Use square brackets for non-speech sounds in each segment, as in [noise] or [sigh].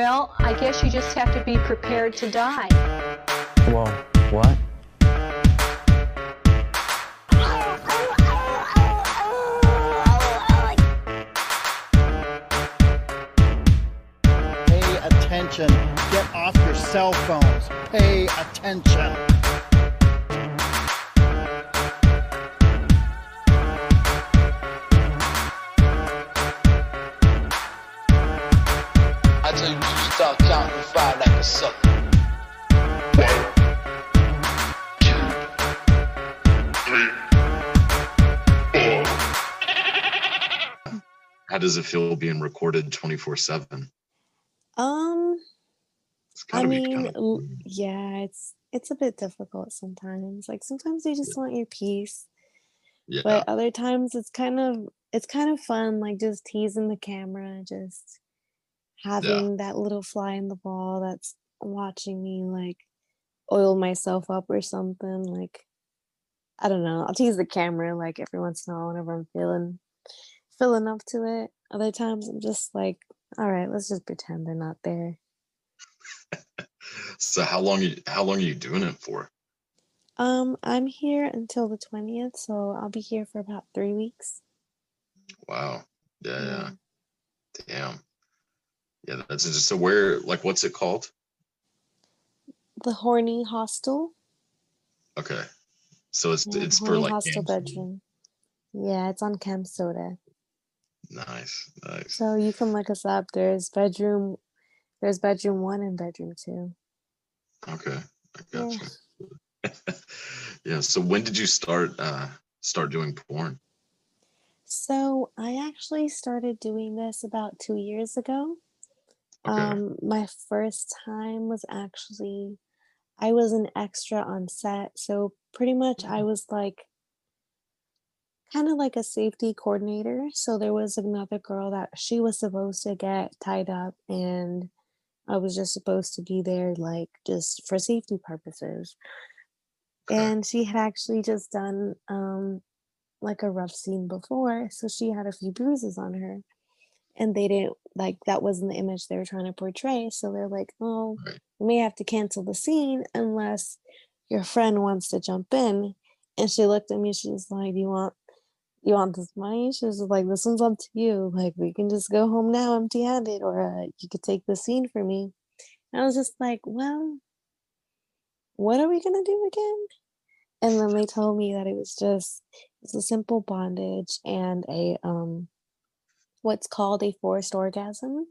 Well, I guess you just have to be prepared to die. Whoa, what? Pay attention. Get off your cell phones. Pay attention. You should start counting to five like a sucker. One, two, three, four. How does it feel being recorded 24 7? Um, I mean, kind of. yeah, it's it's a bit difficult sometimes. Like sometimes you just want your peace, Yeah. but other times it's kind of it's kind of fun, like just teasing the camera, just having that little fly in the wall that's watching me like oil myself up or something. Like I don't know, I'll tease the camera like every once in a while whenever I'm feeling feeling up to it. Other times I'm just like, all right, let's just pretend they're not there. [laughs] So how long you how long are you doing it for? Um, I'm here until the 20th, so I'll be here for about three weeks. Wow. Yeah, yeah. Damn. Yeah, that's just so where like what's it called? The Horny Hostel. Okay. So it's Yeah, it's for like Hostel bedroom. Yeah, it's on CamSoda. Nice, nice. So you can look us up. There's bedroom, there's bedroom one and bedroom two. Okay. I Yeah. gotcha. [laughs] yeah. So when did you start uh start doing porn? So I actually started doing this about two years ago. Okay. Um, my first time was actually I was an extra on set, so pretty much I was like kind of like a safety coordinator. So there was another girl that she was supposed to get tied up, and I was just supposed to be there, like just for safety purposes. Okay. And she had actually just done um, like a rough scene before, so she had a few bruises on her and they didn't like that wasn't the image they were trying to portray so they're like oh Right. we may have to cancel the scene unless your friend wants to jump in. And she looked at me she's like do you want you want this money? She was like this one's up to you like we can just go home now empty handed or uh, you could take the scene for me. And i was just like well what are we gonna do again? And then they told me that it was just it's a simple bondage and a um what's called a forced orgasm.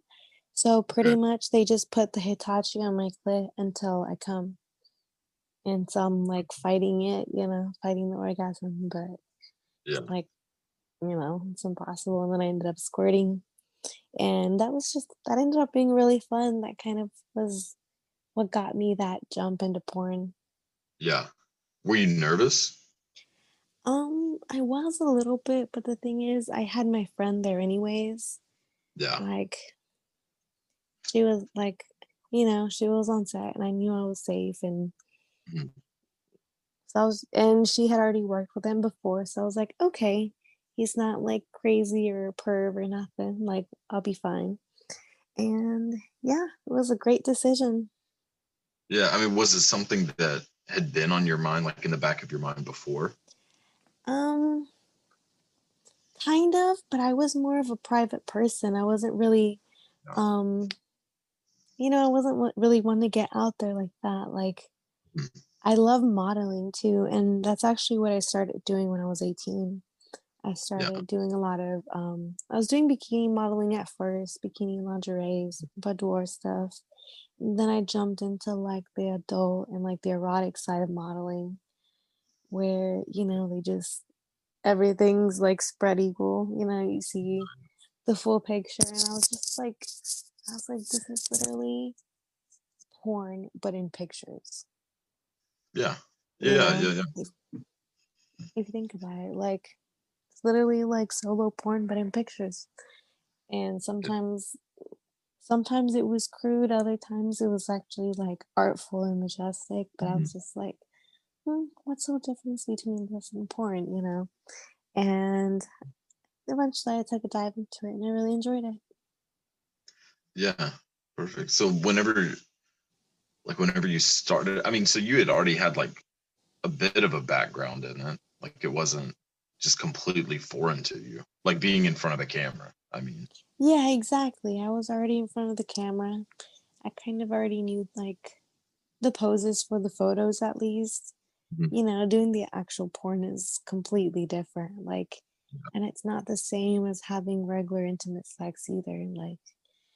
So pretty mm. much they just put the Hitachi on my clit until I come. And so I'm like fighting it, you know, fighting the orgasm, but Yeah. like, you know, it's impossible. And then I ended up squirting. And that was just that ended up being really fun. That kind of was what got me that jump into porn. Yeah. Were you nervous? Um, I was a little bit, but the thing is I had my friend there anyways. Yeah. like she was like you know she was on set and i knew i was safe and Mhm. so i was and she had already worked with him before so i was like okay he's not like crazy or perv or nothing like i'll be fine and yeah it was a great decision Yeah. I mean, was it something that had been on your mind, like in the back of your mind before? Um kind of but i was more of a private person i wasn't really Yeah. um you know i wasn't really one to get out there like that like Mhm. i love modeling too and that's actually what i started doing when i was 18 i started doing a lot of um i was doing bikini modeling at first bikini lingeries boudoir stuff and then i jumped into like the adult and like the erotic side of modeling where you know they just everything's like spread equal you know you see mm-hmm. the full picture and i was just like i was like this is literally porn but in pictures Yeah. you Yeah. know? Yeah. Yeah. if, if you think about it like it's literally like solo porn but in pictures and sometimes sometimes it was crude other times it was actually like artful and majestic but i was mm-hmm. just like hmm, what's the difference between this and porn you know and eventually i took a dive into it and i really enjoyed it Yeah. Perfect. So whenever, like, whenever you started, I mean, so you had already had like a bit of a background in it. Like, it wasn't just completely foreign to you, like being in front of a camera. I mean, Yeah, exactly. I was already in front of the camera. I kind of already knew like the poses for the photos at least. Mhm. You know, doing the actual porn is completely different. Like, and it's not the same as having regular intimate sex either. Like,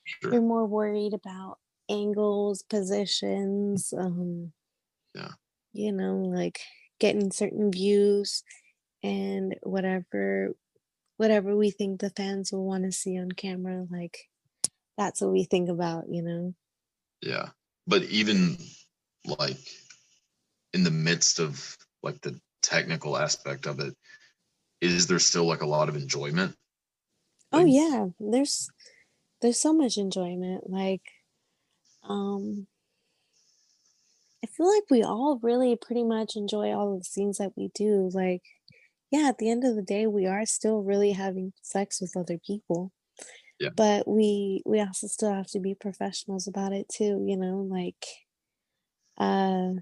sure. you're more worried about angles, positions, um, Yeah. you know, like getting certain views and whatever whatever we think the fans will want to see on camera, like that's what we think about, you know. Yeah. But even like in the midst of like the technical aspect of it, is there still like a lot of enjoyment? Oh yeah, there's there's so much enjoyment. Like, um, I feel like we all really pretty much enjoy all of the scenes that we do. Like, yeah, at the end of the day, we are still really having sex with other people. Yeah. But we we also still have to be professionals about it too, you know, like uh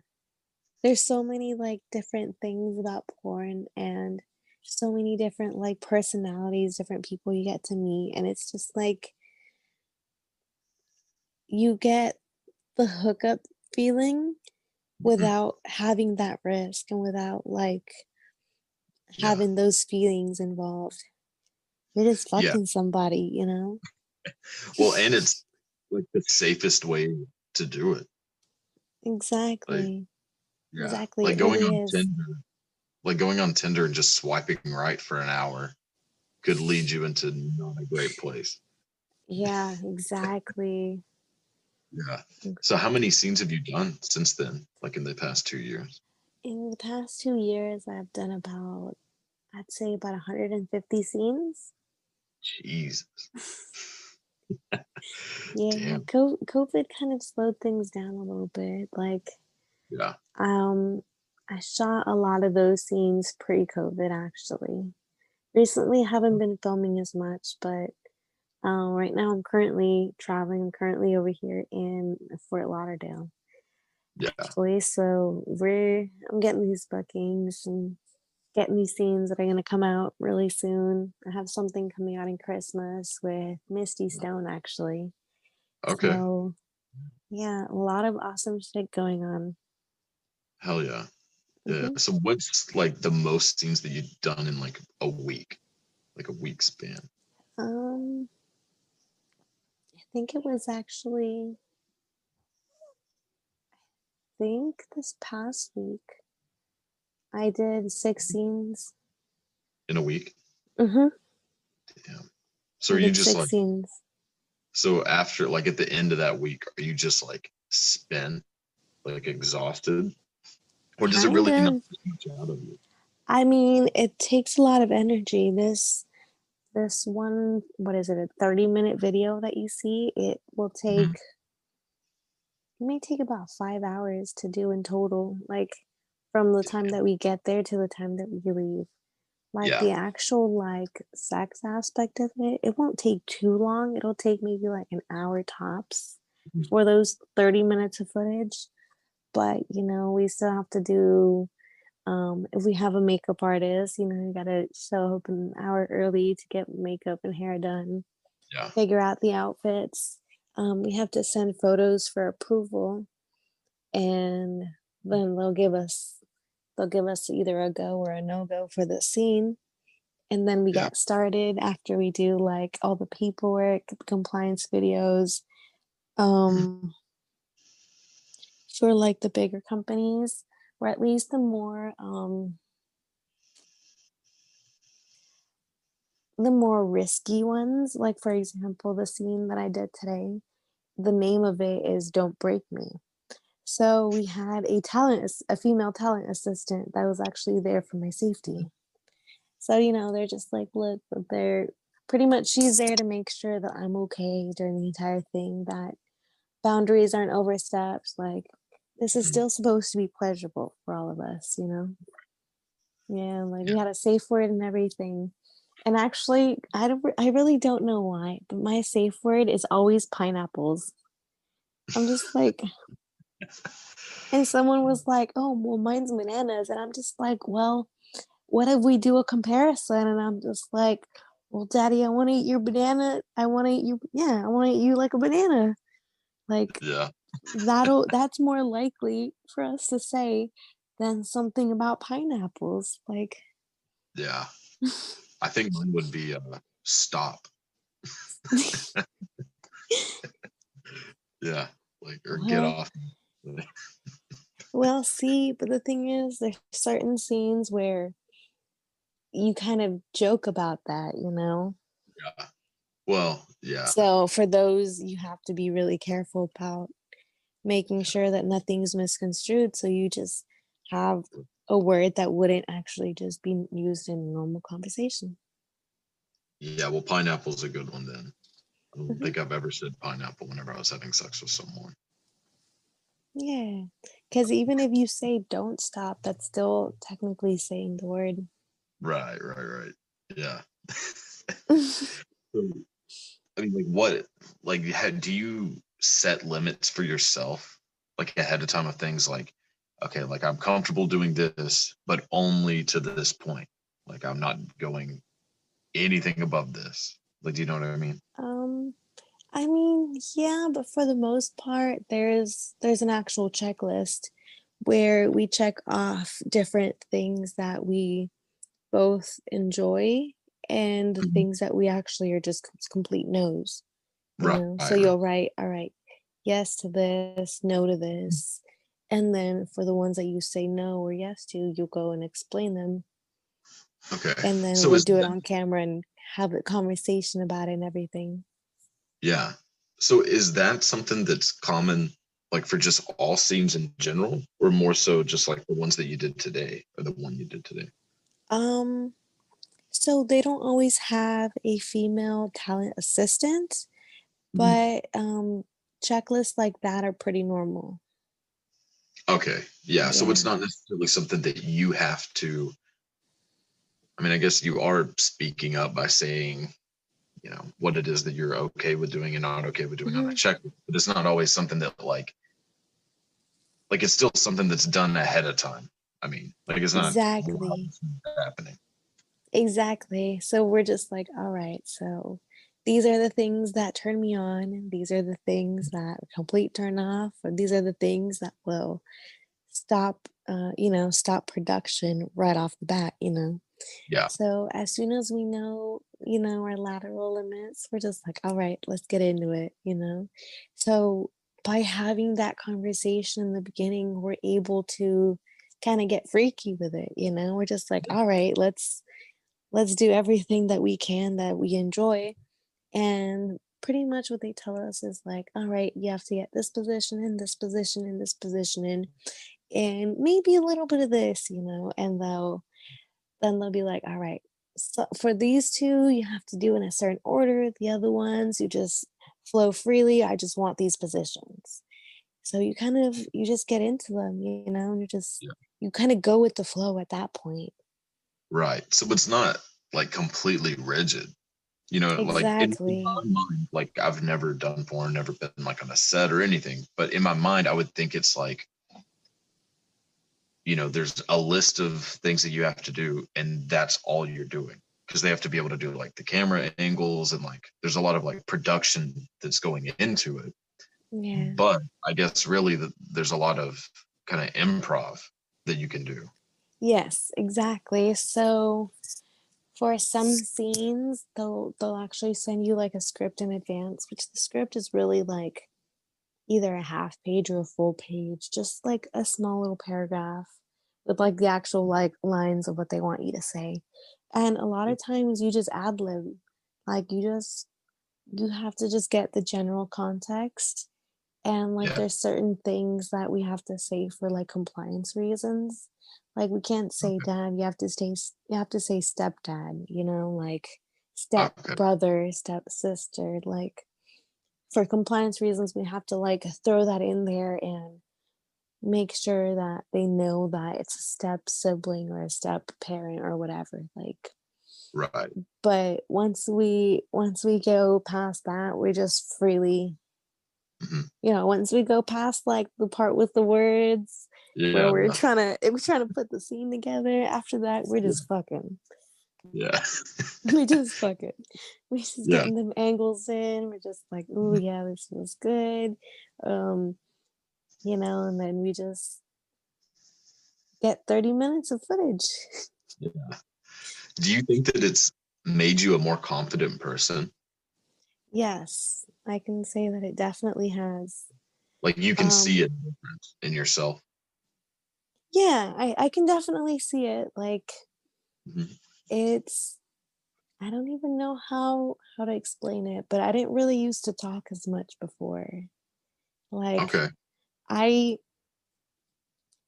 there's so many like different things about porn and so many different like personalities, different people you get to meet and it's just like you get the hookup feeling mm. without having that risk and without like Yeah. having those feelings involved. You're just Yeah. fucking somebody, you know? [laughs] Well, and it's like the safest way to do it. Exactly. Yeah. Exactly, Like going really on is. Tinder, like going on Tinder and just swiping right for an hour could lead you into not a great place. Yeah, [laughs] exactly. Yeah. So how many scenes have you done since then? Like in the past two years? In the past two years, I've done about, I'd say about 150 scenes. Jesus. [laughs] [laughs] Yeah, Damn. COVID kind of slowed things down a little bit. Like, Yeah. um, I shot a lot of those scenes pre-COVID actually. Recently, haven't been filming as much, but um, right now I'm currently traveling. I'm currently over here in Fort Lauderdale. Yeah. actually. So we're I'm getting these bookings and getting these scenes that are gonna come out really soon. I have something coming out in Christmas with Misty Stone actually. Okay. So yeah, a lot of awesome shit going on. Hell yeah. Yeah. Mhm. So what's like the most scenes that you've done in like a week? Like a week span? Um I think it was actually I think this past week I did six scenes. In a week? Mm-hmm. Damn. So I are you just six like scenes. so after like at the end of that week, are you just like spent, like exhausted? Or does it really Kind of. out of you? I mean, it takes a lot of energy. This this one, what is it, a 30 minute video that you see, it will take Mhm. it may take about five hours to do in total, like from the time that we get there to the time that we leave. Like Yeah. the actual like sex aspect of it, it won't take too long. It'll take maybe like an hour tops Mhm. for those 30 minutes of footage. But you know, we still have to do um, if we have a makeup artist, you know, you gotta show up an hour early to get makeup and hair done, Yeah. figure out the outfits. Um, we have to send photos for approval, and then they'll give us they'll give us either a go or a no go for the scene. And then we Yeah. get started after we do like all the paperwork, compliance videos. Um, for like the bigger companies, or at least the more um the more risky ones. Like for example the scene that i did today the name of it is don't break me. So we had a talent a female talent assistant that was actually there for my safety. So you know they're just like look they're pretty much she's there to make sure that i'm okay during the entire thing that boundaries aren't overstepped like this is Mhm. still supposed to be pleasurable for all of us, you know? Yeah, like we had a safe word and everything. And actually, I don't, I really don't know why, but my safe word is always pineapples. I'm just like, [laughs] and someone was like, "Oh, well, mine's bananas," and I'm just like, "Well, what if we do a comparison?" And I'm just like, "Well, Daddy, I want to eat your banana. I want to eat you. Yeah, I want to eat you like a banana. Like Yeah. That'll that's more likely for us to say than something about pineapples. Like, Yeah. [laughs] I think mine would be uh, stop. yeah. Like or get Well, off. well, see, but the thing is, there's certain scenes where you kind of joke about that, you know. Yeah. Well, yeah. So for those, you have to be really careful about making sure that nothing's misconstrued. So you just have a word that wouldn't actually just be used in normal conversation. Yeah, well pineapple's a good one then. I don't Mhm. think I've ever said pineapple whenever I was having sex with someone. Yeah. Because even if you say don't stop, that's still technically saying the word. Right, right, right. Yeah. [laughs] So, I mean, like, what, like, ha- do you set limits for yourself, like ahead of time of things like, okay, like I'm comfortable doing this, but only to this point. Like, I'm not going anything above this. Like, do you know what I mean? um, I mean, yeah, but for the most part, there's there's an actual checklist where we check off different things that we both enjoy and the Mhm. things that we actually are just complete no's. You know? So you'll write, all right, yes to this, no to this. And then for the ones that you say no or yes to, you'll go and explain them. Okay. And then So we'll do it on camera and have a conversation about it and everything. Yeah. So is that something that's common, like for just all scenes in general, or more so just like the ones that you did today, or the one you did today? Um, so they don't always have a female talent assistant. But um, checklists like that are pretty normal. Okay. Yeah. So it's not necessarily something that you have to. I mean, I guess you are speaking up by saying, you know, what it is that you're okay with doing and not okay with doing on a checklist, but it's not always something that like, like it's still something that's done ahead of time. I mean, like it's not Exactly. happening. Exactly. So we're just like, all right, so these are the things that turn me on. These are the things that complete turn off, or these are the things that will stop, uh, you know, stop production right off the bat, you know. Yeah. So as soon as we know, you know, our lateral limits, we're just like, all right, let's get into it, you know. So by having that conversation in the beginning, we're able to kind of get freaky with it, you know. We're just like, all right, let's let's do everything that we can that we enjoy. And pretty much what they tell us is like, all right, you have to get this position in, this position in, this position in, and maybe a little bit of this, you know, and they'll then they'll be like, all right, so for these two, you have to do in a certain order. The other ones, you just flow freely. I just want these positions. So you kind of you just get into them, you know, and you just Yeah. you kind of go with the flow at that point. Right. So it's not like completely rigid. You know, like in- my mind, like I've never done porn, never been like on a set or anything. But in my mind, I would think it's like, you know, there's a list of things that you have to do, and that's all you're doing. Because they have to be able to do like the camera angles and like there's a lot of like production that's going into it. Yeah. But I guess really that there's a lot of kind of improv that you can do. Yes, exactly. So for some scenes, they'll they'll actually send you like a script in advance, which the script is really like either a half page or a full page, just like a small little paragraph with like the actual like lines of what they want you to say. And a lot of mm. times you just ad lib. Like you just you have to just get the general context and like Yeah. there's certain things that we have to say for like compliance reasons like we can't say dad you have to stay you have to say stepdad you know like step Okay. brother step sister like for compliance reasons we have to like throw that in there and make sure that they know that it's a step sibling or a step parent or whatever like Right. but once we once we go past that we just freely Mhm. You know, once we go past like the part with the words Yeah. where we're trying to we're trying to put the scene together. After that, we're just fucking. Yeah. [laughs] We just fucking. We just Yeah. getting them angles in. We're just like, oh yeah, this feels good. Um, you know, and then we just get 30 minutes of footage. Yeah. Do you think that it's made you a more confident person? Yes, I can say that it definitely has. Like you can see Um, it in yourself. Yeah, I, I can definitely see it. Like Mhm. it's I don't even know how how to explain it, but I didn't really used to talk as much before. Like Okay. I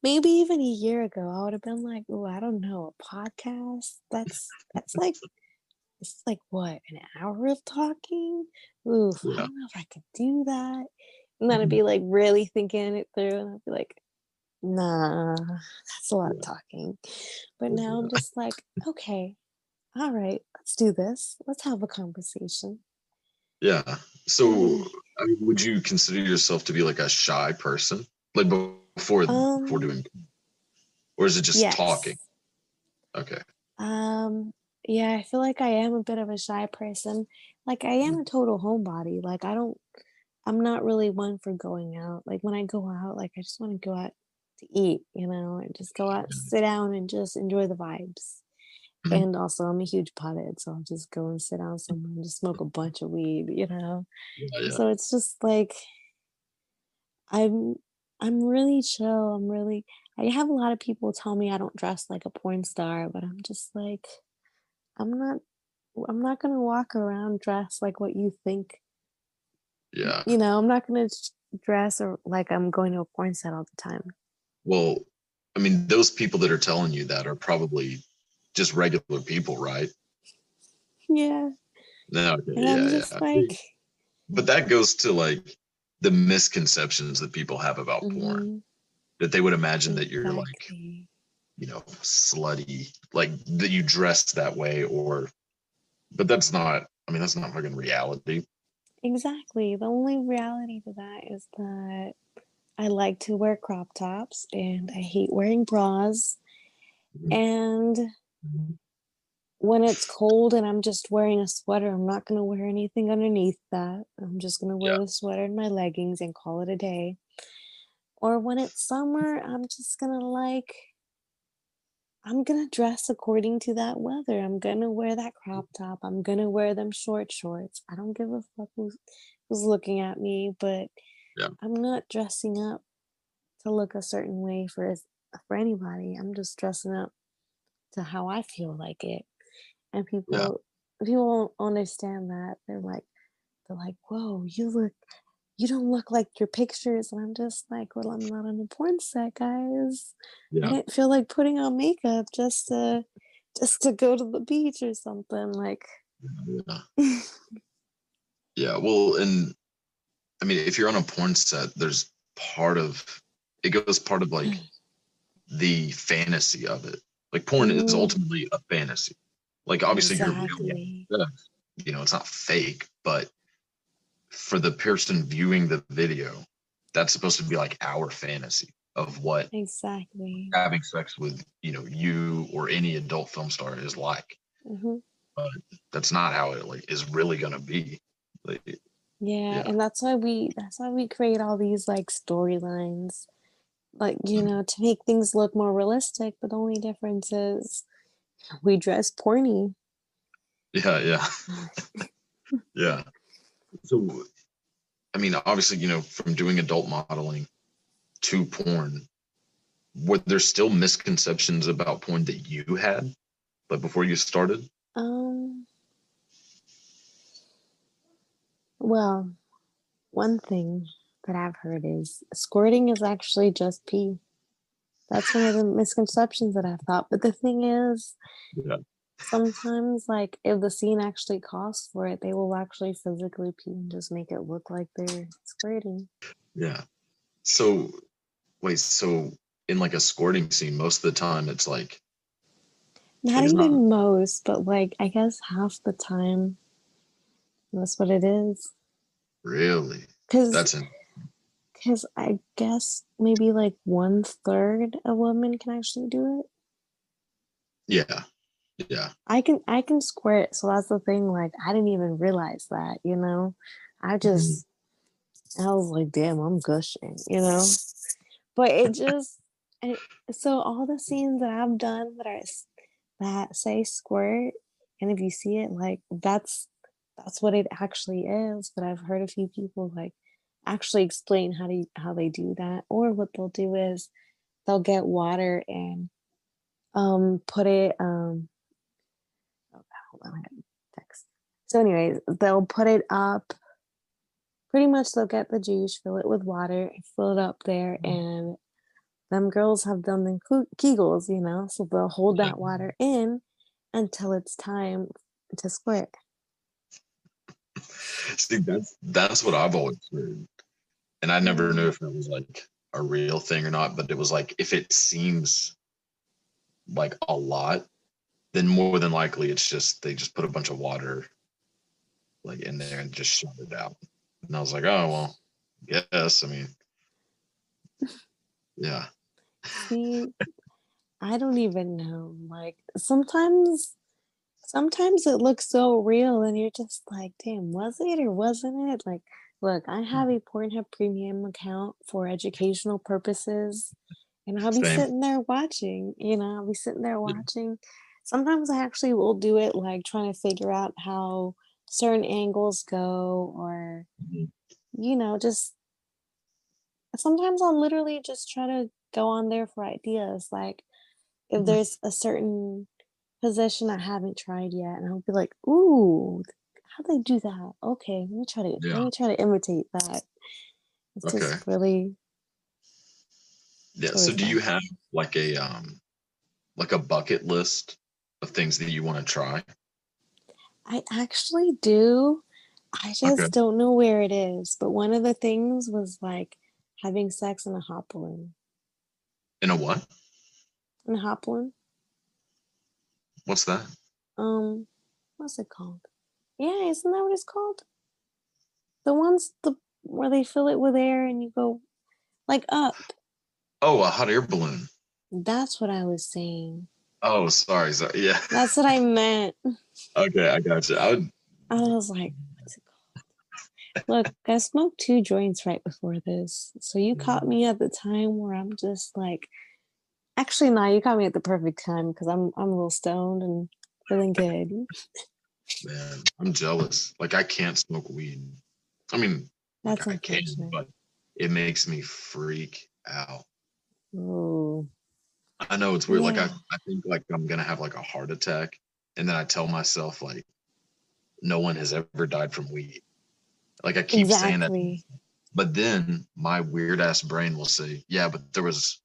maybe even a year ago, I would have been like, oh, I don't know, a podcast? That's that's like it's like what, an hour of talking? Oof, I don't know if I could do that. And then I'd Mhm. be like really thinking it through and I'd be like, nah, that's a lot of talking. But now I'm [laughs] just like, okay, all right, let's do this. Let's have a conversation. Yeah. So, Mm. I mean, would you consider yourself to be like a shy person, like before before Um, doing, or is it just yes. talking? Okay. Um, yeah, I feel like I am a bit of a shy person. Like I am a total homebody. Like I don't I'm not really one for going out. Like when I go out, like I just want to go out to eat, you know, and just go out, sit down and just enjoy the vibes. Mhm. And also I'm a huge pothead, so I'll just go and sit down somewhere and just smoke a bunch of weed, you know. Yeah. So it's just like I'm I'm really chill. I'm really I have a lot of people tell me I don't dress like a porn star, but I'm just like I'm not I'm not going to walk around dressed like what you think. yeah. You know, I'm not going to dress or like I'm going to a porn set all the time. Well, I mean, those people that are telling you that are probably just regular people, right? Yeah. No, okay, yeah, yeah. like But that goes to like the misconceptions that people have about porn. mhm, That they would imagine that you're like, you know, slutty, like that you dress that way, or. But that's not. I mean, that's not fucking reality. Exactly. The only reality to that is that I like to wear crop tops and I hate wearing bras. Mhm. And when it's cold and I'm just wearing a sweater, I'm not going to wear anything underneath that. I'm just going to wear Yeah. the sweater and my leggings and call it a day. Or when it's summer, I'm just going to like, I'm going to dress according to that weather. I'm going to wear that crop top. I'm going to wear them short shorts. I don't give a fuck who's, who's looking at me, but Yeah. I'm not dressing up to look a certain way for for anybody. I'm just dressing up to how I feel like it. And people people don't understand that. They're like they're like, "Whoa, you look you don't look like your pictures." And I'm just like, "Well, I'm not on a porn set, guys. I Yeah. didn't feel like putting on makeup just to just to go to the beach or something like Yeah. Yeah. [laughs] Well, and I mean, if you're on a porn set, there's part of it goes part of like the fantasy of it. Like porn is Mhm. ultimately a fantasy. Like obviously you're real, you know, it's not fake, but for the person viewing the video, that's supposed to be like our fantasy of what Exactly. having sex with, you know, you or any adult film star is like. hmm That's not how it like is really gonna be. Like, Yeah, Yeah. and that's why we that's why we create all these like storylines, like you Mhm. know, to make things look more realistic. But the only difference is we dress porny. Yeah, yeah. [laughs] [laughs] yeah. So I mean, obviously, you know, from doing adult modeling to porn, were there still misconceptions about porn that you had? Like before you started? Um, well, one thing that I've heard is squirting is actually just pee. That's one of the misconceptions that I've thought. But the thing is, Yeah. sometimes like if the scene actually calls for it, they will actually physically pee and just make it look like they're squirting. Yeah. So wait, so in like a squirting scene, most of the time it's like Not It's not- even most, but like I guess half the time that's what it is. really Because that's in Because I guess maybe like one third of women can actually do it. Yeah. Yeah. I can I can squirt, so that's the thing. Like I didn't even realize that, you know. I just mm-hmm. I was like, damn, I'm gushing, you know. But it [laughs] just it, so all the scenes that I've done that are that say squirt, and if you see it, like that's that's what it actually is. But I've heard a few people like actually explain how to how they do that, or what they'll do is they'll get water and um put it um oh, hold on, I got text. So, anyways, they'll put it up. Pretty much, they'll get the juice, fill it with water, fill it up there, and them girls have done the Keg- Kegels, you know. So they'll hold that water in until it's time to squirt. See, that's that's what I've always heard, and I never knew if that was like a real thing or not. But it was like if it seems like a lot, then more than likely it's just they just put a bunch of water like in there and just shut it out. And I was like, oh well, yes. I mean, yeah, See, I don't even know. Like sometimes, sometimes it looks so real, and you're just like, "Damn, was it or wasn't it?" Like, look, I have a Pornhub Premium account for educational purposes, and I'll be Same. sitting there watching. You know, I'll be sitting there watching. Sometimes I actually will do it, like trying to figure out how certain angles go, or Mhm. you know, just sometimes I'll literally just try to go on there for ideas. Like if Mhm. there's a certain position I haven't tried yet, and I'll be like, "Ooh, how they do that? Okay, let me try to let me try to imitate that." It's Okay. just really yeah. So do you have like a um like a bucket list of things that you want to try? I actually do. I just Okay. don't know where it is. But one of the things was like having sex in a hot balloon. In a what? In a hot balloon. What's that? Um, what's it called? Yeah, isn't that what it's called? The ones the where they fill it with air and you go like up. Oh, a hot air balloon. That's what I was saying. Oh, sorry, sorry. Yeah. That's what I meant. Okay, I got you. I would. I was like, what's it called? Look, I smoked two joints right before this. So you caught me at the time where I'm just like actually no, you caught me at the perfect time because I'm I'm a little stoned and feeling good. Man, I'm jealous. Like I can't smoke weed. I mean, like, That's I can, but it makes me freak out. Ooh. I know it's weird. Like I, I think like I'm gonna have like a heart attack, and then I tell myself like, no one has ever died from weed. Like I keep saying that, but then my weird ass brain will say, yeah, but there was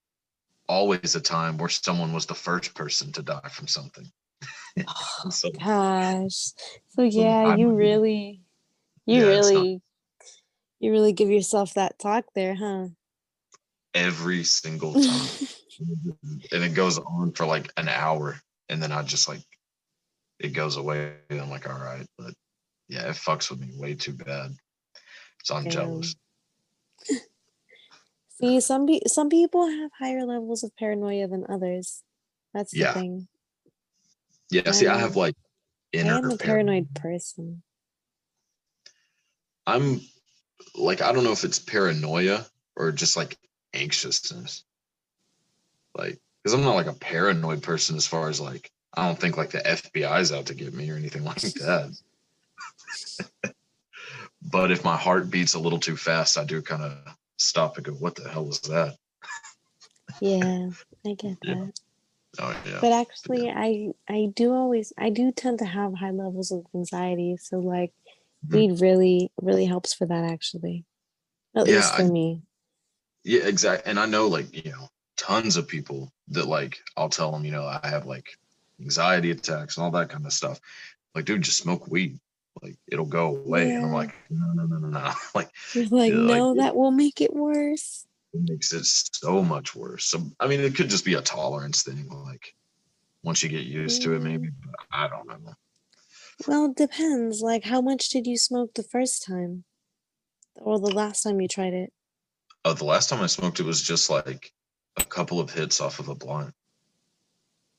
always a time where someone was the first person to die from something. And [laughs] so oh, Gosh. So yeah, I'm- you really you Yeah, it's not- really you really give yourself that talk there, huh? every single [laughs] time. and it goes on for like an hour and then i just like it goes away and i'm like all right but yeah it fucks with me way too bad so i'm Damn. jealous See, some pe- some people have higher levels of paranoia than others. That's the Yeah. thing. yeah see i have like I am a paranoid person. i'm like i don't know if it's paranoia or just like anxiousness like because i'm not like a paranoid person as far as like i don't think like the fbi's out to get me or anything [laughs] like that [laughs] but if my heart beats a little too fast i do kind of stop and go what the hell was that Yeah, I [laughs] get Yeah. that. oh yeah But actually, I I do always I do tend to have high levels of anxiety. So like, Mhm. weed really really helps for that. Actually, at Yeah, least for I- me. Yeah, exactly. And I know like, you know, tons of people that like I'll tell them, you know, I have like anxiety attacks and all that kind of stuff. Like, dude, just smoke weed. Like it'll go away. And I'm like, no, no, no, no, no. [laughs] Like You're like, Yeah, like- no, that will make it worse. it makes it so much worse. So I mean it could just be a tolerance thing, like once you get used to it, maybe, but I don't know. Well, it depends. Like, how much did you smoke the first time, or the last time you tried it? Oh, the last time I smoked, it was just like a couple of hits off of a blunt.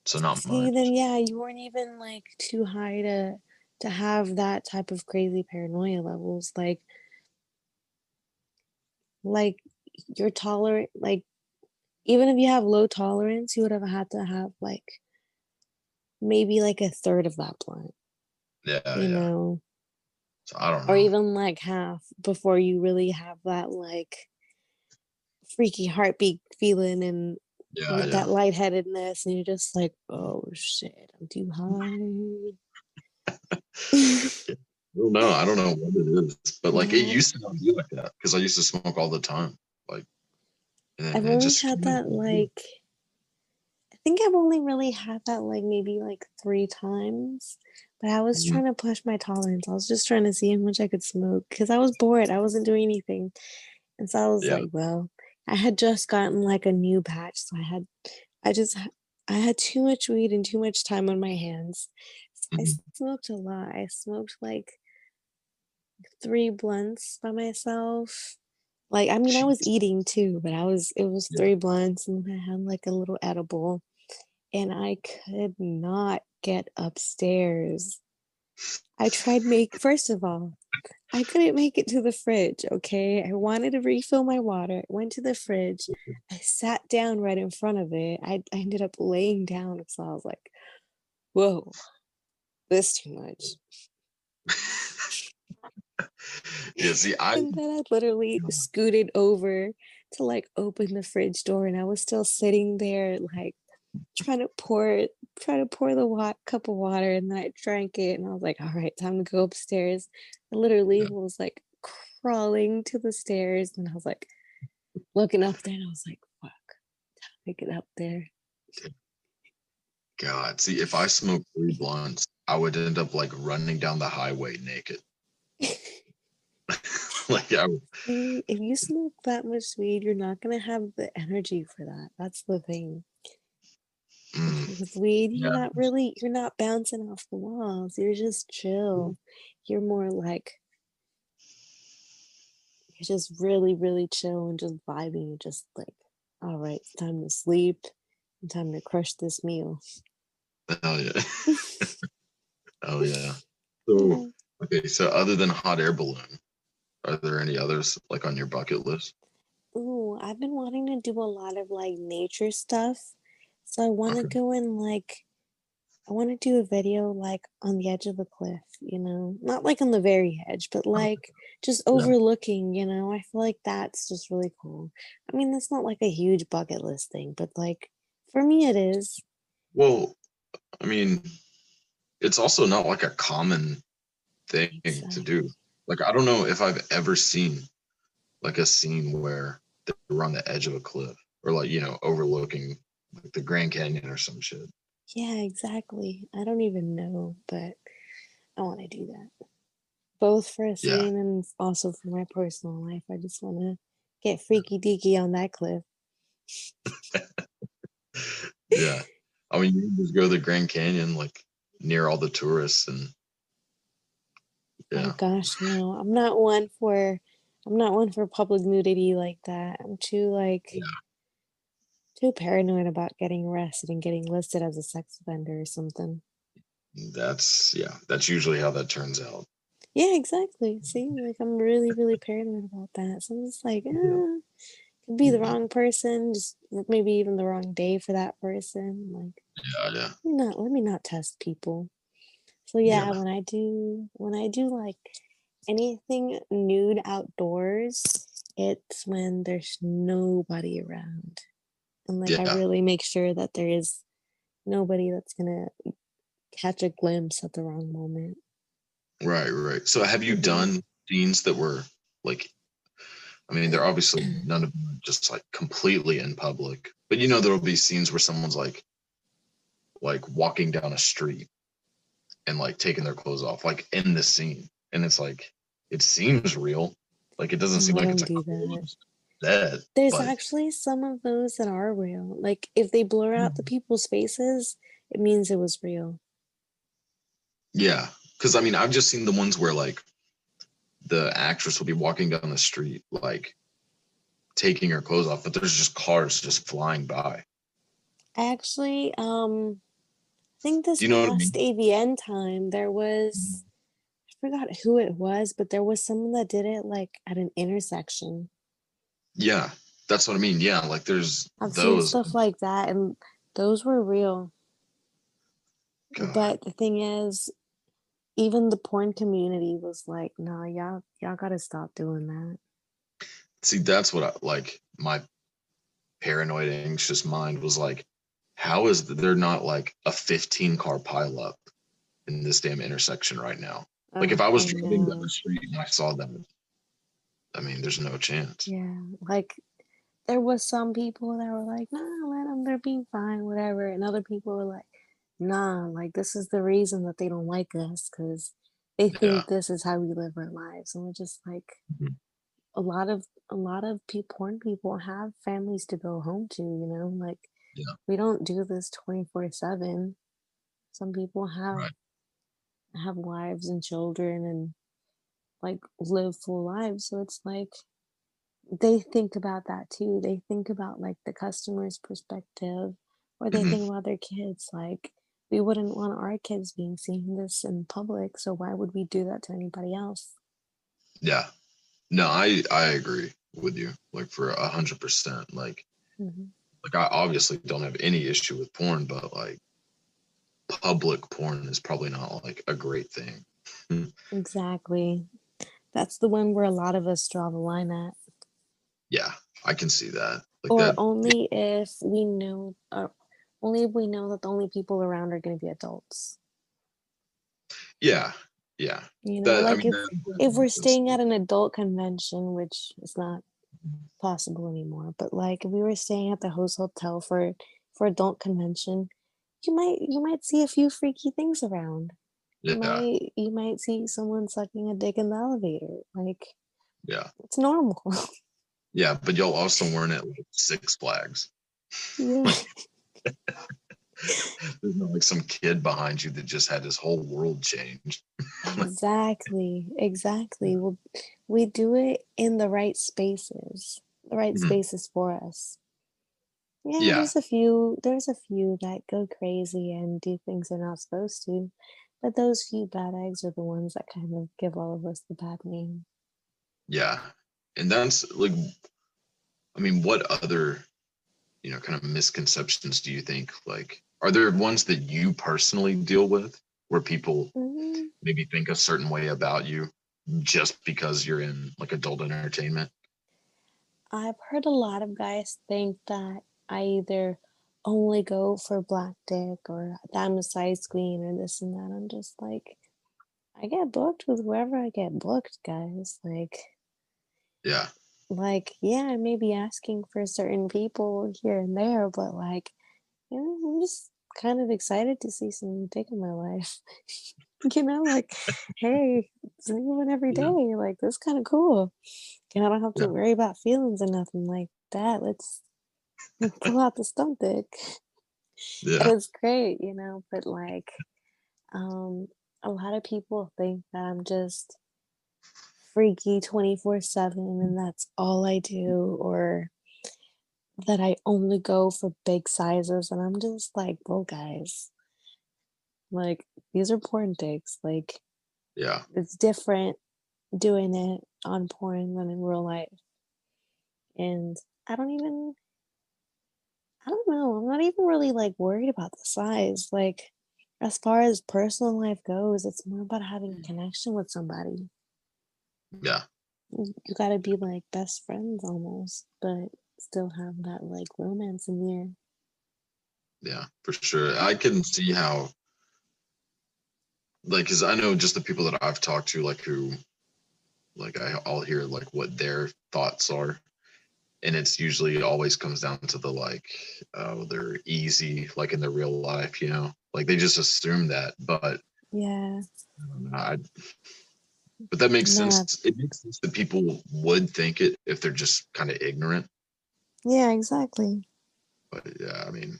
So not See, much. then yeah, you weren't even like too high to to have that type of crazy paranoia levels. Like, like you're tolerant. Like, even if you have low tolerance, you would have had to have like maybe like a third of that blunt. Yeah, you yeah. know, So I don't know. or even like half before you really have that like freaky heartbeat feeling and yeah, yeah. that lightheadedness, and you're just like, oh shit, I'm too high. I don't know. I don't know what it is, but like it used to not be like that because I used to smoke all the time. Like, and I've only just had that like I think I've only really had that like maybe like three times. But I was Mhm. trying to push my tolerance. I was just trying to see how much I could smoke because I was bored. I wasn't doing anything. And so I was Yeah. like, well, I had just gotten like a new patch. So I had I just I had too much weed and too much time on my hands. I Mhm. smoked a lot. I smoked like three blunts by myself. Like, I mean, I was eating too, but I was, it was Yeah. three blunts and I had like a little edible and I could not get upstairs. I tried make, first of all, I couldn't make it to the fridge, okay? I wanted to refill my water, went to the fridge, I sat down right in front of it. I, I ended up laying down so I was like, whoa, this too much. yeah, see, I And then I literally scooted over to like open the fridge door, and I was still sitting there, like trying to pour trying to pour the wa- cup of water, and then I drank it, and I was like, "All right, time to go upstairs." I literally Yeah. was like crawling to the stairs, and I was like looking up there, and I was like, "Fuck, time to get up there." God, see, if I smoke three blunts, I would end up like running down the highway naked. [laughs] [laughs] like I would, See, if you smoke that much weed, you're not gonna have the energy for that. That's the thing. mm, with weed you're Yeah. not really you're not bouncing off the walls you're just chill you're more like you're just really really chill and just vibing you're just like all right it's time to sleep and time to crush this meal hell yeah, [laughs] oh yeah. So okay, so other than hot air balloon, are there any others like on your bucket list? Ooh, I've been wanting to do a lot of like nature stuff. So I want to Okay. go and like I want to do a video like on the edge of a cliff, you know, not like on the very edge, but like just Yeah. overlooking, you know. I feel like that's just really cool. I mean, that's not like a huge bucket list thing, but like for me it is. Well, I mean, it's also not like a common thing to do. Like, I don't know if I've ever seen like a scene where they're on the edge of a cliff or like, you know, overlooking like the Grand Canyon or some shit. Yeah, exactly. I don't even know, but I want to do that. Both for a Yeah. scene and also for my personal life. I just want to get freaky deaky on that cliff. [laughs] yeah. I mean, you can just go to the Grand Canyon, like near all the tourists and yeah. Oh gosh, no. I'm not one for I'm not one for public nudity like that. I'm too like Yeah. too paranoid about getting arrested and getting listed as a sex offender or something. That's yeah, that's usually how that turns out. Yeah, exactly. See, like I'm really, really paranoid about that. So I'm just like, eh, could be the Mhm. wrong person, just maybe even the wrong day for that person. Like, Yeah, yeah. let me not let me not test people. So yeah, Yeah. when I do when I do like anything nude outdoors, it's when there's nobody around. And like Yeah. I really make sure that there is nobody that's gonna catch a glimpse at the wrong moment. Right, right. So have you Mhm. done scenes that were like I mean, they're obviously mm. none of them just like completely in public, but you know there'll be scenes where someone's like like walking down a street and like taking their clothes off, like in the scene. And it's like it seems real. Like it doesn't seem like it's a don't do cool that. There's but- actually some of those that are real. Like if they blur out the mm. people's faces, it means it was real. Yeah, because I mean, I've just seen the ones where like the actress will be walking down the street, like taking her clothes off, but there's just cars just flying by. Actually, um, I think this you know what I past AVN time there was I forgot who it was, but there was someone that did it like at an intersection. Yeah, that's what I mean. Yeah, like there's I've seen stuff like that, and those were real. God. But the thing is, even the porn community was like, "Nah, y'all, y'all gotta stop doing that." See, that's what I like. My paranoid, anxious mind was like, how is there not like a 15 car pileup in this damn intersection right now? Like if I was driving down the street and I saw them, I mean, there's no chance. Yeah, like there was some people that were like, "Nah, let them. They're being fine, whatever," and other people were like, "Nah, like this is the reason that they don't like us because they think Yeah. this is how we live our lives." And we're just like, Mhm. a lot of a lot of pe- porn people have families to go home to. You know, like Yeah. we don't do this twenty four seven. Some people have Right. have wives and children and like live full lives. So it's like they think about that too. They think about like the customer's perspective, or they Mhm. think about their kids. Like we wouldn't want our kids being seeing this in public, so why would we do that to anybody else? Yeah. No, I I agree with you. Like for a hundred percent. Like Mhm. like I obviously don't have any issue with porn, but like public porn is probably not like a great thing. [laughs] Exactly. That's the one where a lot of us draw the line at. Yeah, I can see that. Like or that. only if we know, or only if we know that the only people around are going to be adults. Yeah, yeah. You know, That, I like mean, if that- if we're staying at an adult convention, which is not possible anymore, but like if we were staying at the host hotel for for adult convention, you might you might see a few freaky things around. You yeah, might you might see someone sucking a dick in the elevator. Like yeah, it's normal. [laughs] yeah. But y'all also weren't at like Six Flags. yeah. [laughs] [laughs] There's not like some kid behind you that just had his whole world changed. exactly. Exactly. Well, we do it in the right spaces. The right Mhm. spaces for us. Yeah, Yeah. there's a few there's a few that go crazy and do things they're not supposed to. But those few bad eggs are the ones that kind of give all of us the bad name. Yeah, and that's like, I mean, what other, you know, kind of misconceptions do you think like are there ones that you personally deal with where people Mm, maybe think a certain way about you just because you're in like adult entertainment? I've heard a lot of guys think that I either only go for black dick or that I'm a size queen or this and that. I'm just like, I get booked with whoever I get booked, guys. Like, Yeah, like yeah, I may be asking for certain people here and there, but like, you know, I'm just kind of excited to see some dick in my life. [laughs] you know, like, hey, it's a new one every day. Yeah. Like, that's kind of cool. And I don't have to Yeah. worry about feelings and nothing like that. Let's [laughs] pull out the stump dick. [laughs] Yeah, it's great, you know, but like, um, a lot of people think that I'm just freaky 24 7 and that's all I do, or that I only go for big sizes. And I'm just like, well, guys, like, these are porn dicks. Like, yeah, it's different doing it on porn than in real life. And I don't even, I don't know. I'm not even really like worried about the size. Like, as far as personal life goes, it's more about having a connection with somebody. Yeah, You, got to be like best friends almost, but still have that like romance in there. yeah, for sure. I can see how, like, because I know just the people that I've talked to, like, who, like, I, I'll hear like what their thoughts are. And it's usually always comes down to the like, oh, they're easy, like in their real life, you know, like they just assume that. But Yeah. I, but that makes Yeah. sense. It makes sense that people would think it if they're just kind of ignorant. Yeah, exactly. But yeah, I mean,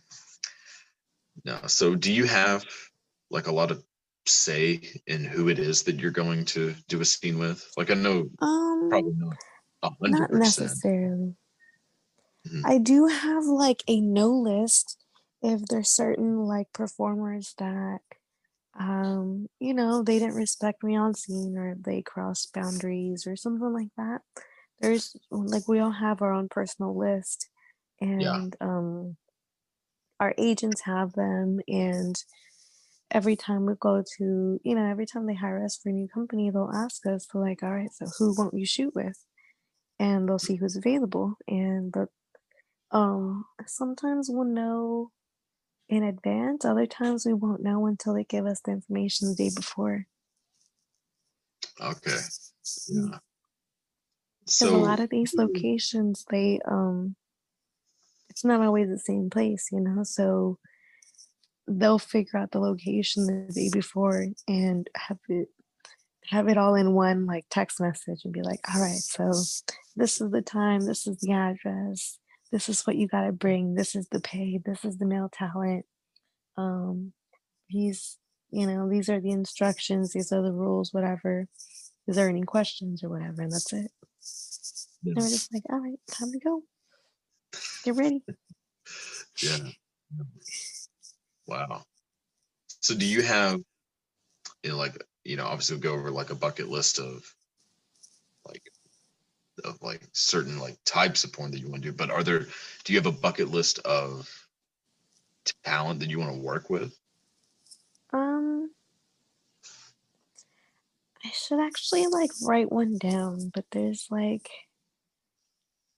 no. So do you have like a lot of say in who it is that you're going to do a scene with? Like I know Um, probably not a hundred not percent. necessarily. Mhm. I do have like a no list if there's certain like performers that um you know they didn't respect me on scene or they crossed boundaries or something like that. There's like we all have our own personal list Yeah. and um our agents have them and every time we go to you know every time they hire us for a new company they'll ask us to like all right so who won't you shoot with and they'll see who's available and the um sometimes we'll know in advance other times we won't know until they give us the information the day before Okay. Mm. Yeah. So a lot of these locations they um it's not always the same place you know so they'll figure out the location the day before and have it have it all in one like text message and be like all right so this is the time this is the address this is what you got to bring. This is the pay. This is the male talent. Um these you know these are the instructions. These are the rules whatever. Is there any questions or whatever? And that's it. And we're just like all right time to go. Get ready. [laughs] Yeah. Wow. So do you have you know, like you know, obviously we'll go over like a bucket list of of like certain like types of porn that you want to do, but are there do you have a bucket list of talent that you want to work with? um i should actually like write one down but there's like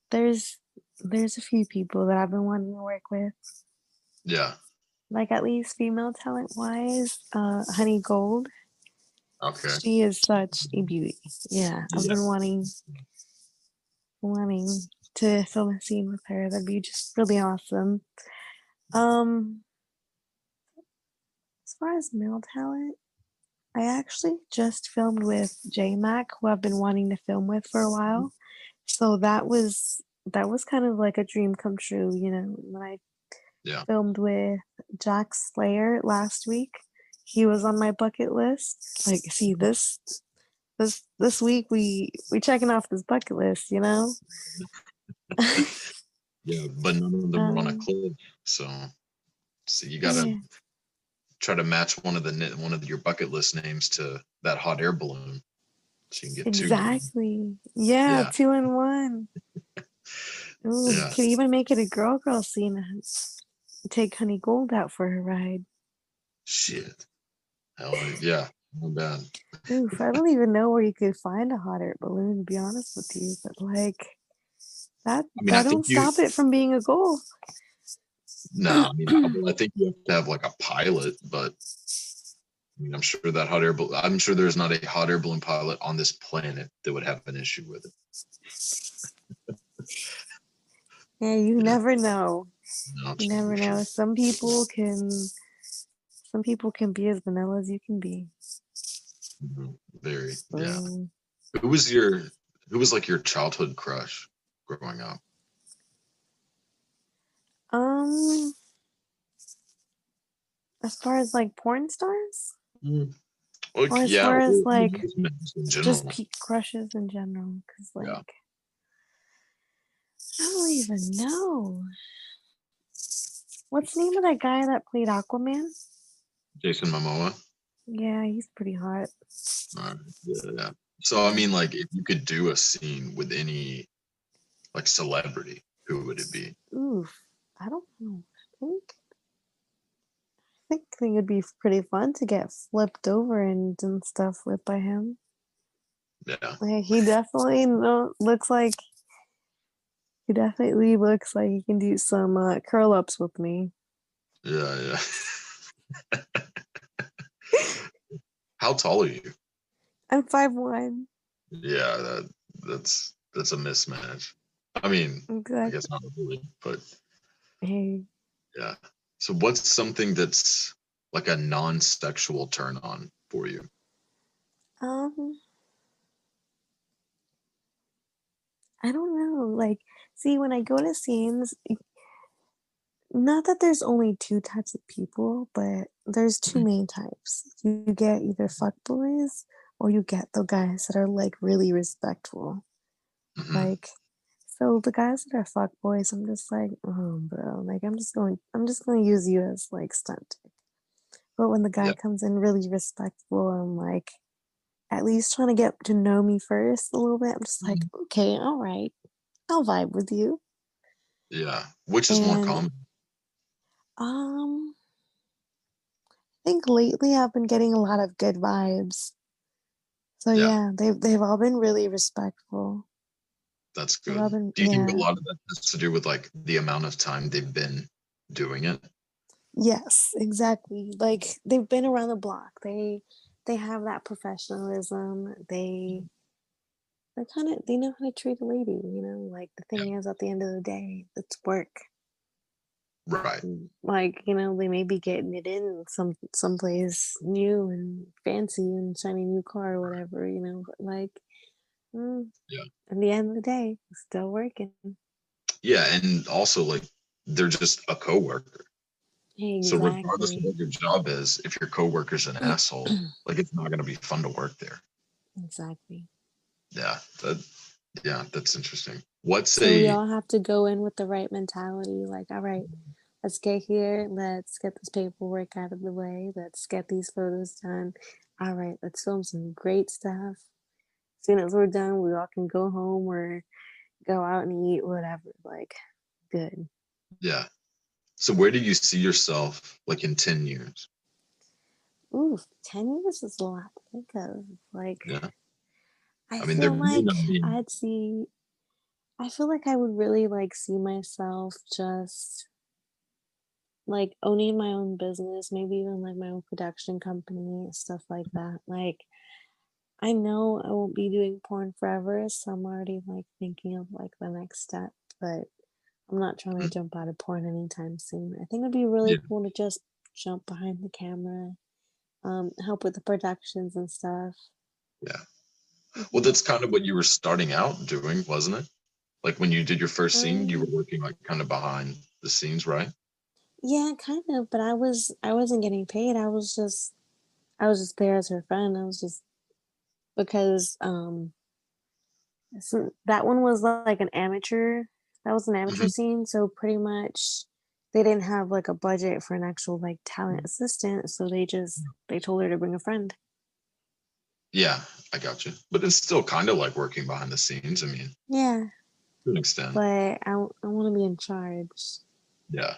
there's there's a few people that i've been wanting to work with Yeah. like at least female talent wise uh honey gold Okay. she is such a beauty yeah i've been wanting wanting to film a scene with her that'd be just really awesome. Um as far as male talent i actually just filmed with j-mac who i've been wanting to film with for a while. So that was that was kind of like a dream come true you know when i Yeah. filmed with jack slayer last week he was on my bucket list. Like see this this this week we we checking off this bucket list you know [laughs] Yeah, but none of them were on a Um, cliff. So so you gotta yeah. try to match one of the one of your bucket list names to that hot air balloon. So you can get two. Exactly. Yeah, Yeah. two in one. [laughs] Ooh, Yeah. could even make it a girl girl scene take Honey Gold out for a ride. Shit. Hell yeah. Oh, Bad. Oof, I don't even know where you could find a hot air balloon, to be honest with you. But like that I mean, that don't you- stop it from being a goal. No, I mean, I- I think you have to have like a pilot, but I mean, I'm sure that hot air balloon, I'm sure there's not a hot air balloon pilot on this planet that would have an issue with it. Yeah, you Yeah. [laughs] never know. No, You never know. Some people can some people can be as vanilla as you can be. Mhm. Very, yeah. Um, Who was your, who was like your childhood crush growing up? Um, as far as like porn stars, Well, Or as far as, like, just men in just general. peak crushes in general, because like Yeah. I don't even know. What's the name of that guy that played Aquaman? Jason Momoa. Yeah, he's pretty hot. Alright, Yeah, yeah. So I mean, like, if you could do a scene with any, like, celebrity, who would it be? Oof, I don't know. I think I think it would be pretty fun to get flipped over and done stuff with by him. Yeah, Like he definitely looks like he definitely looks like he can do some uh, curl ups with me. yeah, yeah. [laughs] How tall are you? I'm five one. Yeah, that that's that's a mismatch. I mean, I Exactly. guess not really, but Hey, yeah. So what's something that's like a non-sexual turn on for you? um, I don't know. Like, see, when I go to scenes, not that there's only two types of people, but there's two Mhm. main types. You get either fuck boys or you get the guys that are like really respectful. Mhm. Like So the guys that are fuck boys, I'm just like, oh, bro, like I'm just going, I'm just going to use you as like stunt. But when the guy Yep. comes in really respectful and like at least trying to get to know me first a little bit, I'm just like, Mm-hmm. okay, all right, I'll vibe with you. Yeah. Which is more And- common? Um, I think lately I've been getting a lot of good vibes. So Yeah. yeah, they've they've all been really respectful. That's good. been- Do you think a lot of that has to do with like the amount of time they've been doing it? Yes, exactly. Like they've been around the block. They they have that professionalism. They they kind of they know how to treat a lady, you know? Like the thing is at the end of the day, it's work. Right. Like, you know, they may be getting it in some someplace new and fancy and shiny new car or whatever, you know, but like mm, Yeah. at the end of the day, still working. Yeah. And also like they're just a coworker. So regardless of what your job is, if your coworker's an asshole, [clears throat] like it's not gonna be fun to work there. Exactly. Yeah. That yeah, that's interesting. What's So We all have to go in with the right mentality. Like, all right, let's get here. Let's get this paperwork out of the way. Let's get these photos done. All right, let's film some great stuff. As soon as we're done, we all can go home or go out and eat, whatever. Like, good. yeah. So where do you see yourself like in 10 years? Ooh, 10 years is a lot to think of. Like, Yeah. I, I mean, feel like be- I'd see. I feel like I would really like see myself just like owning my own business, maybe even like my own production company, stuff like that. Like, I know I won't be doing porn forever, so I'm already like thinking of like the next step, but I'm not trying to Mhm. jump out of porn anytime soon. I think it'd be really Yeah. cool to just jump behind the camera, um, help with the productions and stuff. Yeah. Well, that's kind of what you were starting out doing, wasn't it? Like when you did your first scene, you were Um, working like kind of behind the scenes, right? Yeah, kind of, but I was I wasn't getting paid. I was just I was just there as her friend. I was just because um so that one was like an amateur that was an amateur Mhm. scene, so pretty much they didn't have like a budget for an actual like Mm. talent assistant, so they just they told her to bring a friend. Yeah, I got you. But it's still kind of like working behind the scenes. I mean, Yeah, to an extent. but I I want to be in charge. yeah.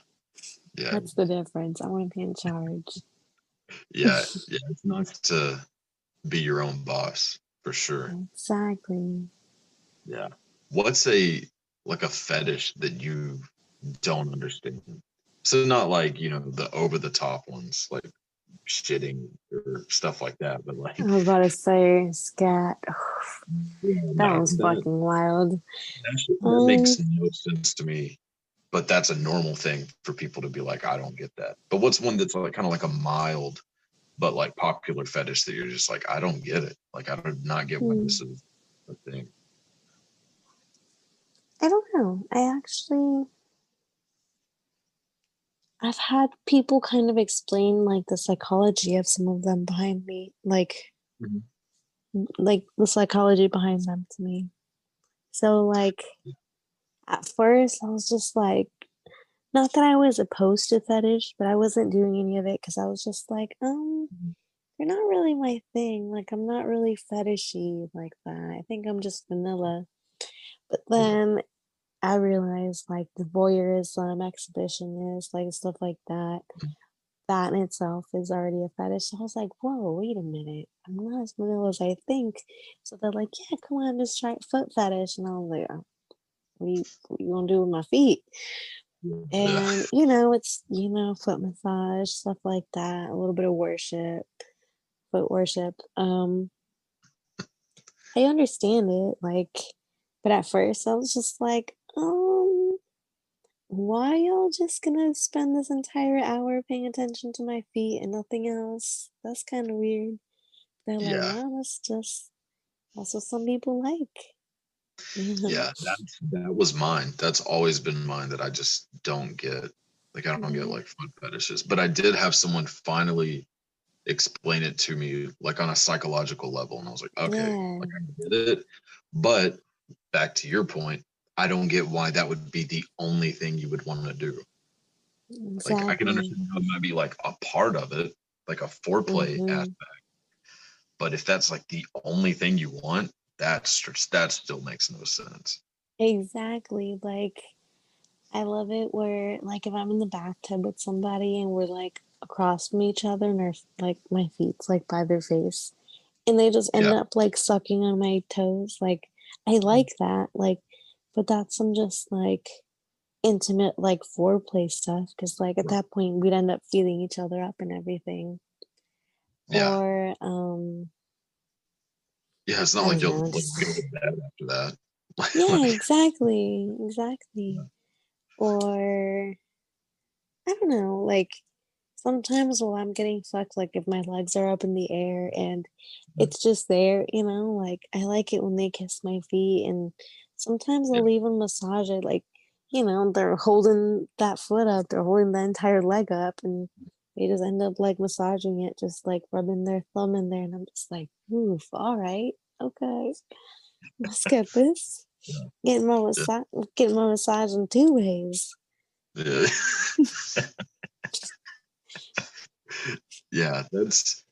Yeah. That's the difference. I want to be in charge. Yeah. Yeah. [laughs] It's nice to be your own boss for sure. Exactly. Yeah. What's a like a fetish that you don't understand? So not like, you know, the over the top ones, like shitting or stuff like that, but like I was about to say scat. That was that- fucking wild. that that makes no sense to me. But that's a normal thing for people to be like, I don't get that. But what's one that's like kind of like a mild but like popular fetish that you're just like, I don't get it. Like I do not get why Hmm. this is a thing. I don't know. I actually I've had people kind of explain like the psychology of some of them behind me, like Mhm. like the psychology behind them to me. So like at first I was just like not that I was opposed to fetish, but I wasn't doing any of it because I was just like, um, they're not really my thing. Like I'm not really fetishy like that. I think I'm just vanilla. But then I realized like the voyeurism, exhibitionist, like stuff like that, that in itself is already a fetish. So I was like, whoa, wait a minute. I'm not as vanilla as I think. So they're like, yeah, come on, just try foot fetish. And I was like, "Uh, what you, what you gonna do with my feet? And you know, it's you know, foot massage, stuff like that, a little bit of worship, foot worship. Um I understand it, like, but at first I was just like, um, why y'all just gonna spend this entire hour paying attention to my feet and nothing else? That's kind of weird. They're like, Yeah. that's just what some people like. yeah [laughs] that, that was mine that's always been mine that i just don't get like i don't get Mhm. like foot fetishes but i did have someone finally explain it to me like on a psychological level and i was like okay Yeah. like i get it but back to your point I don't get why that would be the only thing you would want to do. Exactly. Like I can understand how it might be like a part of it, like a foreplay Mhm. aspect. But if that's like the only thing you want, that's that still makes no sense. Exactly. Like, I love it where, like, if I'm in the bathtub with somebody and we're like across from each other and our like my feet's like by their face, and they just end Yeah. up like sucking on my toes. Like, I like that. Like, but that's some just like intimate like foreplay stuff because like at that point we'd end up feeling each other up and everything. Yeah. Or um Yeah, it's not like you'll like, just- go to bed after that. [laughs] yeah exactly exactly or i don't know like sometimes while i'm getting fucked like if my legs are up in the air and it's just there you know like i like it when they kiss my feet and sometimes Yeah. i'll even massage it like you know they're holding that foot up they're holding the entire leg up and they just end up like massaging it just like rubbing their thumb in there and i'm just like oof all right okay let's get this Yeah. getting my massage getting my massage in two ways Yeah. [laughs] yeah, that's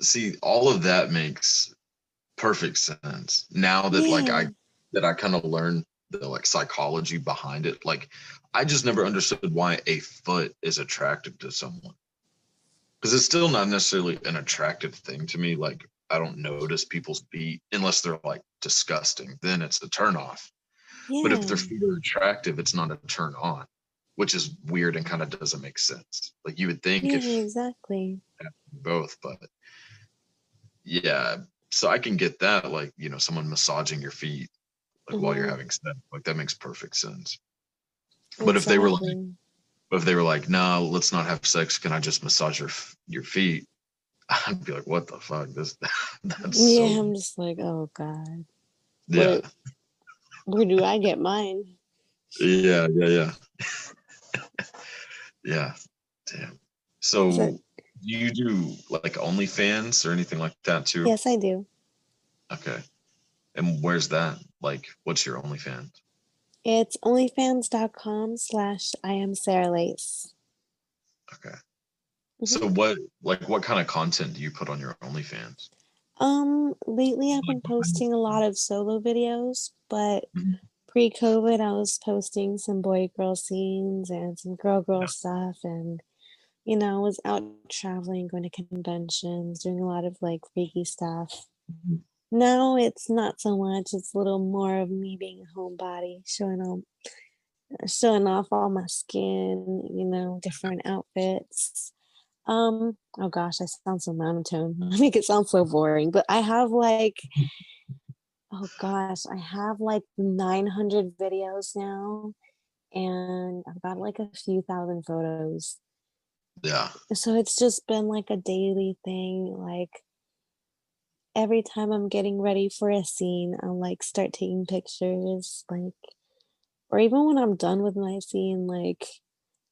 see, all of that makes perfect sense. Now that like I Yeah. That I kind of learned the like psychology behind it. Like I just never understood why a foot is attractive to someone. Because it's still not necessarily an attractive thing to me. Like I don't notice people's feet unless they're like disgusting. Then it's a turn off. yeah But if their feet are attractive, it's not a turn on, which is weird and kind of doesn't make sense. Like you would think yeah if exactly both, but yeah. So I can get that, like you know, someone massaging your feet, like while you're Mhm. having sex, like that makes perfect sense. But if they were like, if they were like, no, let's not have sex. Can I just massage your your feet? [laughs] I'd be like, what the fuck? This [laughs] that's yeah so i'm just like oh god yeah, what- where do i get mine yeah, yeah, yeah, [laughs] yeah. Damn. So, So- do you do like OnlyFans or anything like that too? yes i do Okay. And where's that? Like, what's your OnlyFans? it's onlyfans.com slash i am sarah lace Okay. Mhm. So what like what kind of content do you put on your OnlyFans? Um, lately I've been posting a lot of solo videos, but Mhm. pre-COVID I was posting some boy girl scenes and some girl girl stuff and you know, I was out traveling, going to conventions, doing a lot of like freaky stuff. Mhm. Now it's not so much, it's a little more of me being a homebody, showing off, showing off all my skin, you know, different outfits. Um, oh gosh, I sound so monotone. [laughs] I make it sound so boring, but I have like, oh gosh, I have like 900 videos now, and I've got like a few thousand photos. Yeah. So it's just been like a daily thing. Like every time I'm getting ready for a scene, I'll like start taking pictures, like, or even when I'm done with my scene, like,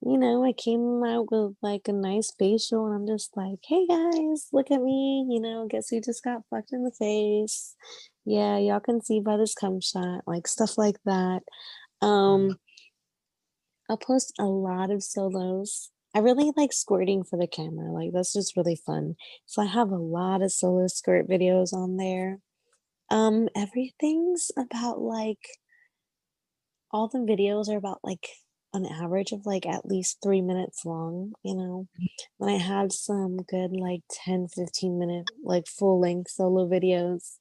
you know, I came out with like a nice facial and I'm just like, hey guys, look at me, you know, guess who just got fucked in the face? Yeah, y'all can see by this cum shot, like stuff like that. Um, I'll post a lot of solos. I really like squirting for the camera. Like that's just really fun. So I have a lot of solo squirt videos on there. Um, everything's about like all the videos are about like an average of like at least three minutes long, you know. And I have some good like 10, 15 minute like full length solo videos.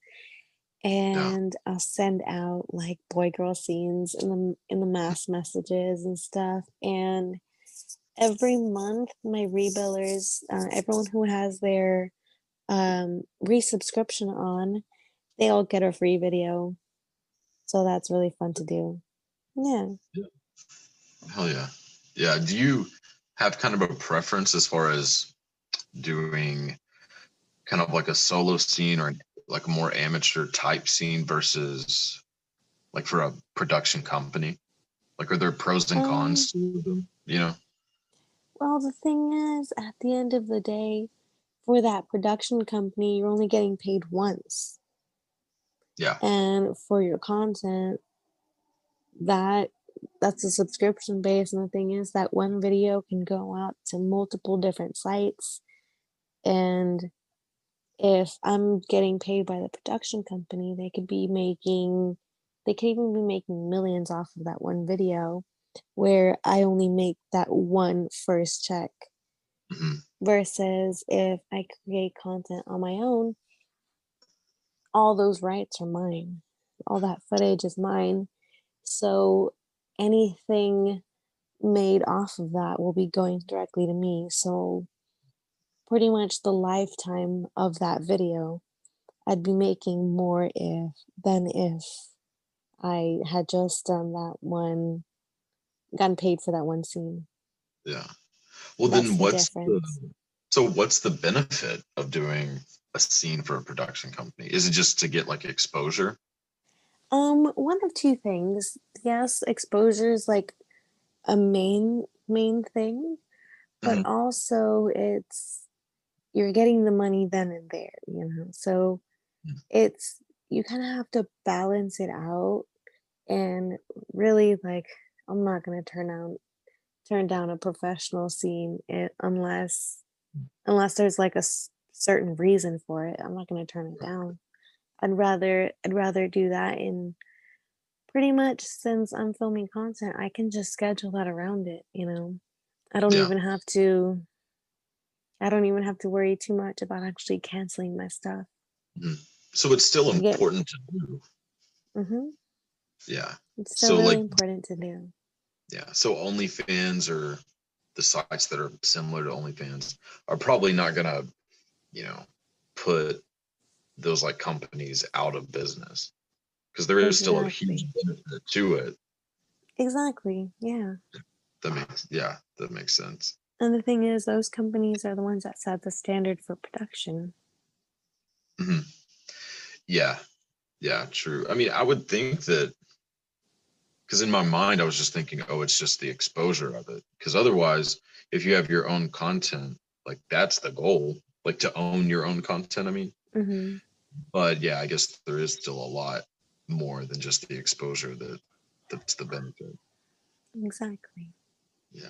And I'll send out like boy girl scenes in the in the mass messages and stuff. And every month my rebillers, uh, everyone who has their um resubscription on, they all get a free video. So that's really fun to do. Yeah. Hell yeah. Yeah. Do you have kind of a preference as far as doing kind of like a solo scene or like a more amateur type scene versus like for a production company? Like, are there pros and cons to them? You know? Well, the thing is, at the end of the day, for that production company, you're only getting paid once. Yeah. And for your content, that that's a subscription base and the thing is that one video can go out to multiple different sites and if i'm getting paid by the production company they could be making they could even be making millions off of that one video where i only make that one first check Mhm. versus if i create content on my own all those rights are mine all that footage is mine so anything made off of that will be going directly to me. So pretty much the lifetime of that video, I'd be making more if than if I had just done that one, gotten paid for that one scene. Yeah. Well, That's then what's the, difference. so what's the benefit of doing a scene for a production company? Is it just to get like exposure? Um, one of two things. Yes, exposure is like a main main thing, but also it's you're getting the money then and there, you know. So Mm. it's you kind of have to balance it out and really like I'm not going to turn down turn down a professional scene i- unless unless there's like a s- certain reason for it. I'm not going to turn it down. I'd rather I'd rather do that in pretty much since I'm filming content, I can just schedule that around it, you know. I don't Yeah. even have to I don't even have to worry too much about actually canceling my stuff. So it's still Yeah. important to do. hmm Yeah. It's still So, really like- important to do. Yeah. So OnlyFans or the sites that are similar to OnlyFans are probably not gonna, you know, put those like companies out of business. Because there is still a huge benefit to it. Exactly. Yeah. That makes yeah, that makes sense. And the thing is, those companies are the ones that set the standard for production. Mhm. Yeah. Yeah, true. I mean, I would think that because in my mind, I was just thinking, oh, it's just the exposure of it. Because otherwise, if you have your own content, like that's the goal, like to own your own content. I mean, hmm but yeah, I guess there is still a lot more than just the exposure that that's the benefit. Exactly. Yeah.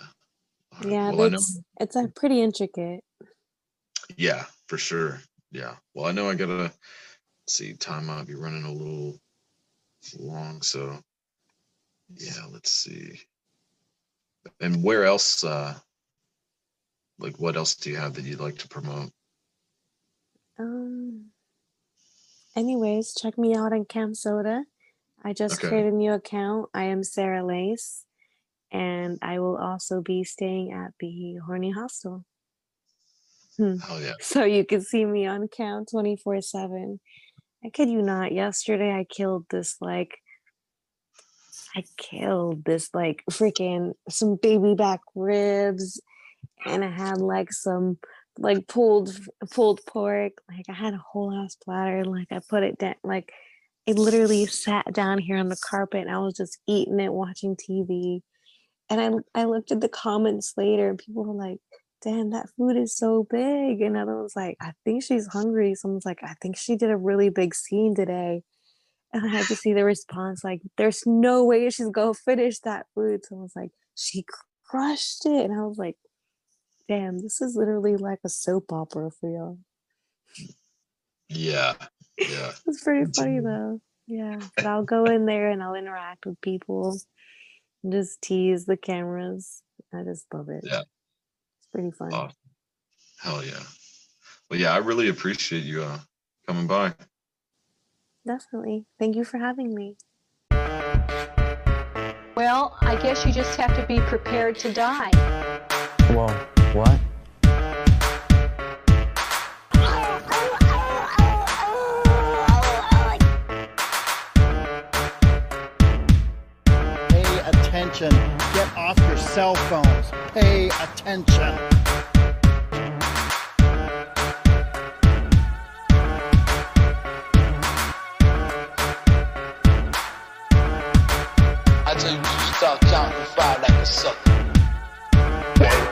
Right. Yeah, Well, know, it's it's a pretty intricate. yeah, for sure. Yeah. Well, I know I gotta see. Time might be running a little long, so yeah. Let's see. And where else? uh Like, what else do you have that you'd like to promote? Um. Anyways, check me out on CamSoda. I just Okay. created a new account. I am Sarah Lace, and I will also be staying at the Horny Hostel. Oh yeah. So you can see me on Cam 24 7. I kid you not. Yesterday, I killed this like, I killed this like freaking some baby back ribs, and I had like some like pulled pulled pork. Like I had a whole ass platter. Like I put it down. Like I literally sat down here on the carpet and I was just eating it, watching TV. And I I looked at the comments later, and people were like, "Damn, that food is so big." And another was like, "I think she's hungry." Someone's like, "I think she did a really big scene today." And I had to see the response like, "There's no way she's gonna finish that food." So I was like, "She crushed it," and I was like, "Damn, this is literally like a soap opera for y'all." Yeah. Yeah. [laughs] It's pretty funny though. Yeah, but I'll go in there and I'll interact with people, and just tease the cameras. I just love it. Yeah. It's pretty fun. Hell yeah. Well, yeah, I really appreciate you uh coming by. Definitely. Thank you for having me. Well, I guess you just have to be prepared to die. Whoa, what? Pay attention. Get off your cell phones. Pay attention. Should start counting five like a sucker.